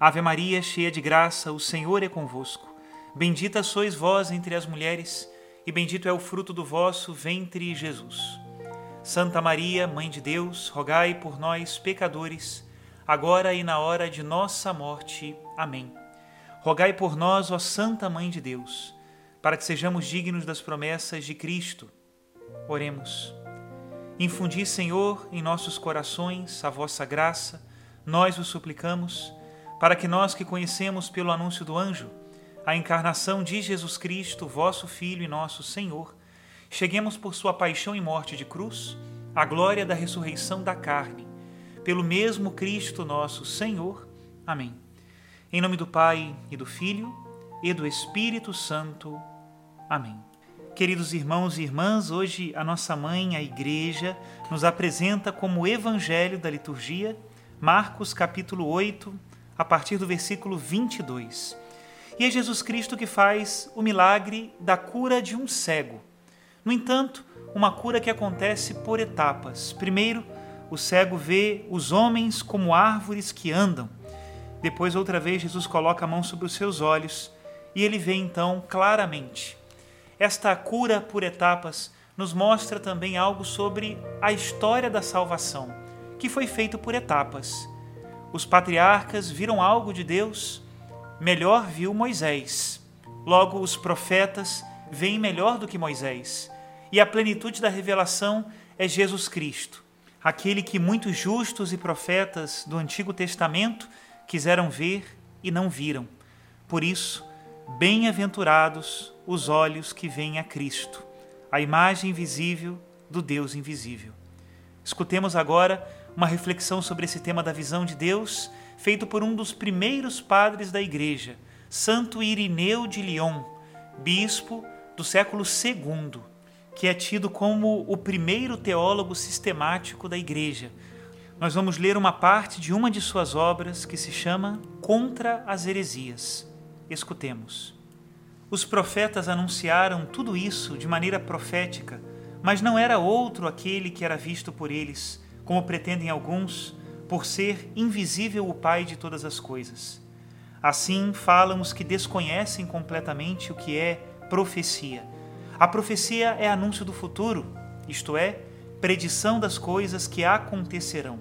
Ave Maria, cheia de graça, o Senhor é convosco. Bendita sois vós entre as mulheres, e bendito é o fruto do vosso ventre, Jesus. Santa Maria, Mãe de Deus, rogai por nós, pecadores, agora e na hora de nossa morte. Amém. Rogai por nós, ó Santa Mãe de Deus, para que sejamos dignos das promessas de Cristo. Oremos. Infundi, Senhor, em nossos corações a vossa graça, nós o suplicamos para que nós que conhecemos pelo anúncio do anjo a encarnação de Jesus Cristo, vosso Filho e nosso Senhor, cheguemos por sua paixão e morte de cruz à glória da ressurreição da carne, pelo mesmo Cristo nosso Senhor. Amém. Em nome do Pai e do Filho e do Espírito Santo. Amém. Queridos irmãos e irmãs, hoje a nossa mãe, a Igreja, nos apresenta como Evangelho da liturgia Marcos capítulo 8, a partir do versículo 22. E é Jesus Cristo que faz o milagre da cura de um cego. No entanto, uma cura que acontece por etapas. Primeiro, o cego vê os homens como árvores que andam. Depois, outra vez, Jesus coloca a mão sobre os seus olhos e ele vê então claramente. Esta cura por etapas nos mostra também algo sobre a história da salvação, que foi feito por etapas. Os patriarcas viram algo de Deus, melhor viu Moisés. Logo, os profetas veem melhor do que Moisés. E a plenitude da revelação é Jesus Cristo, aquele que muitos justos e profetas do Antigo Testamento quiseram ver e não viram. Por isso, bem-aventurados os olhos que veem a Cristo, a imagem visível do Deus invisível. Escutemos agora uma reflexão sobre esse tema da visão de Deus, feito por um dos primeiros padres da Igreja, Santo Irineu de Lyon, bispo do século II, que é tido como o primeiro teólogo sistemático da Igreja. Nós vamos ler uma parte de uma de suas obras que se chama Contra as Heresias. Escutemos. Os profetas anunciaram tudo isso de maneira profética, mas não era outro aquele que era visto por eles como pretendem alguns, por ser invisível o Pai de todas as coisas. Assim falam os que desconhecem completamente o que é profecia. A profecia é anúncio do futuro, isto é, predição das coisas que acontecerão.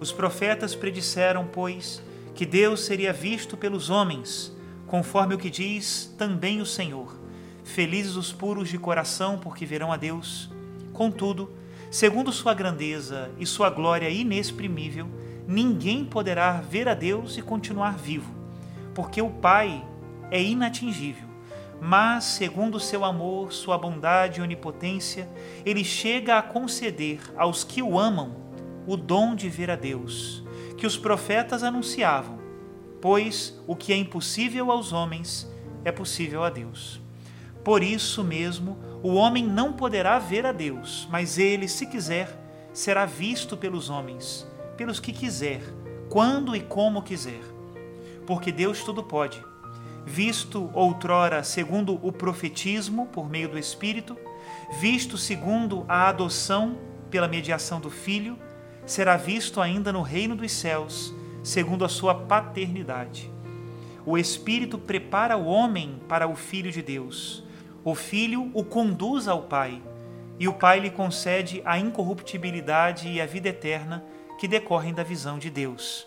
Os profetas predisseram, pois, que Deus seria visto pelos homens, conforme o que diz também o Senhor. Felizes os puros de coração, porque verão a Deus. Contudo, Segundo sua grandeza e sua glória inexprimível, ninguém poderá ver a Deus e continuar vivo, porque o Pai é inatingível. Mas, segundo seu amor, sua bondade e onipotência, ele chega a conceder aos que o amam o dom de ver a Deus, que os profetas anunciavam, pois o que é impossível aos homens é possível a Deus. Por isso mesmo, o homem não poderá ver a Deus, mas ele, se quiser, será visto pelos homens, pelos que quiser, quando e como quiser. Porque Deus tudo pode. Visto outrora segundo o profetismo, por meio do Espírito, visto segundo a adoção, pela mediação do Filho, será visto ainda no reino dos céus, segundo a sua paternidade. O Espírito prepara o homem para o Filho de Deus o Filho o conduz ao Pai, e o Pai lhe concede a incorruptibilidade e a vida eterna que decorrem da visão de Deus.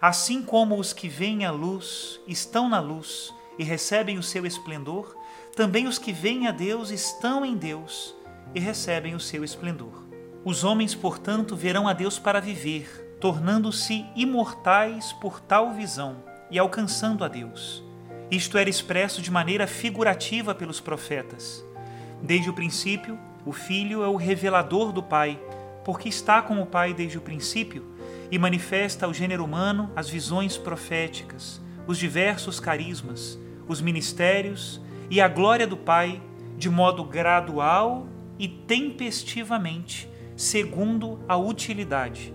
assim como os que veem a luz estão na luz e recebem o seu esplendor, também os que veem a Deus estão em Deus e recebem o seu esplendor. Os homens, portanto, verão a Deus para viver, tornando-se imortais por tal visão e alcançando a Deus. Isto era expresso de maneira figurativa pelos profetas. Desde o princípio, o Filho é o revelador do Pai, porque está com o Pai desde o princípio e manifesta ao gênero humano as visões proféticas, os diversos carismas, os ministérios e a glória do Pai de modo gradual e tempestivamente, segundo a utilidade.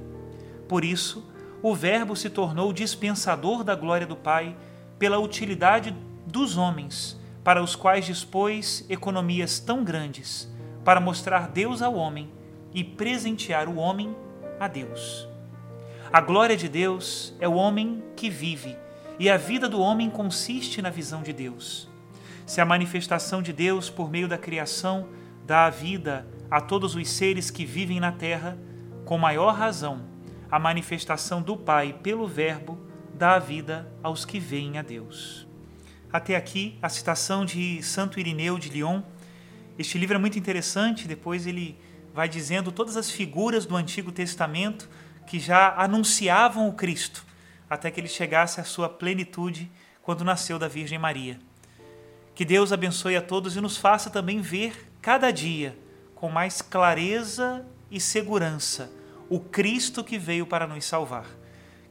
Por isso, o Verbo se tornou dispensador da glória do Pai pela utilidade dos homens, para os quais dispôs economias tão grandes, para mostrar Deus ao homem e presentear o homem a Deus. A glória de Deus é o homem que vive, e a vida do homem consiste na visão de Deus. Se a manifestação de Deus por meio da criação dá a vida a todos os seres que vivem na terra, com maior razão, a manifestação do Pai pelo Verbo dá a vida aos que veem a Deus. Até aqui a citação de Santo Irineu de Lyon. Este livro é muito interessante, depois ele vai dizendo todas as figuras do Antigo Testamento que já anunciavam o Cristo, até que ele chegasse à sua plenitude quando nasceu da Virgem Maria. Que Deus abençoe a todos e nos faça também ver cada dia com mais clareza e segurança o Cristo que veio para nos salvar.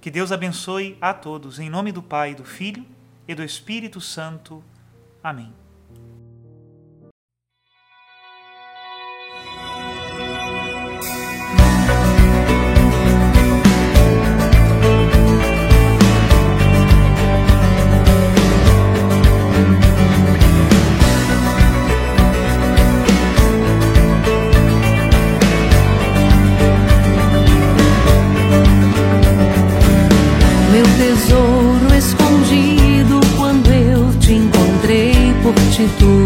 Que Deus abençoe a todos, em nome do Pai, do Filho e do Espírito Santo. Amém. Tudo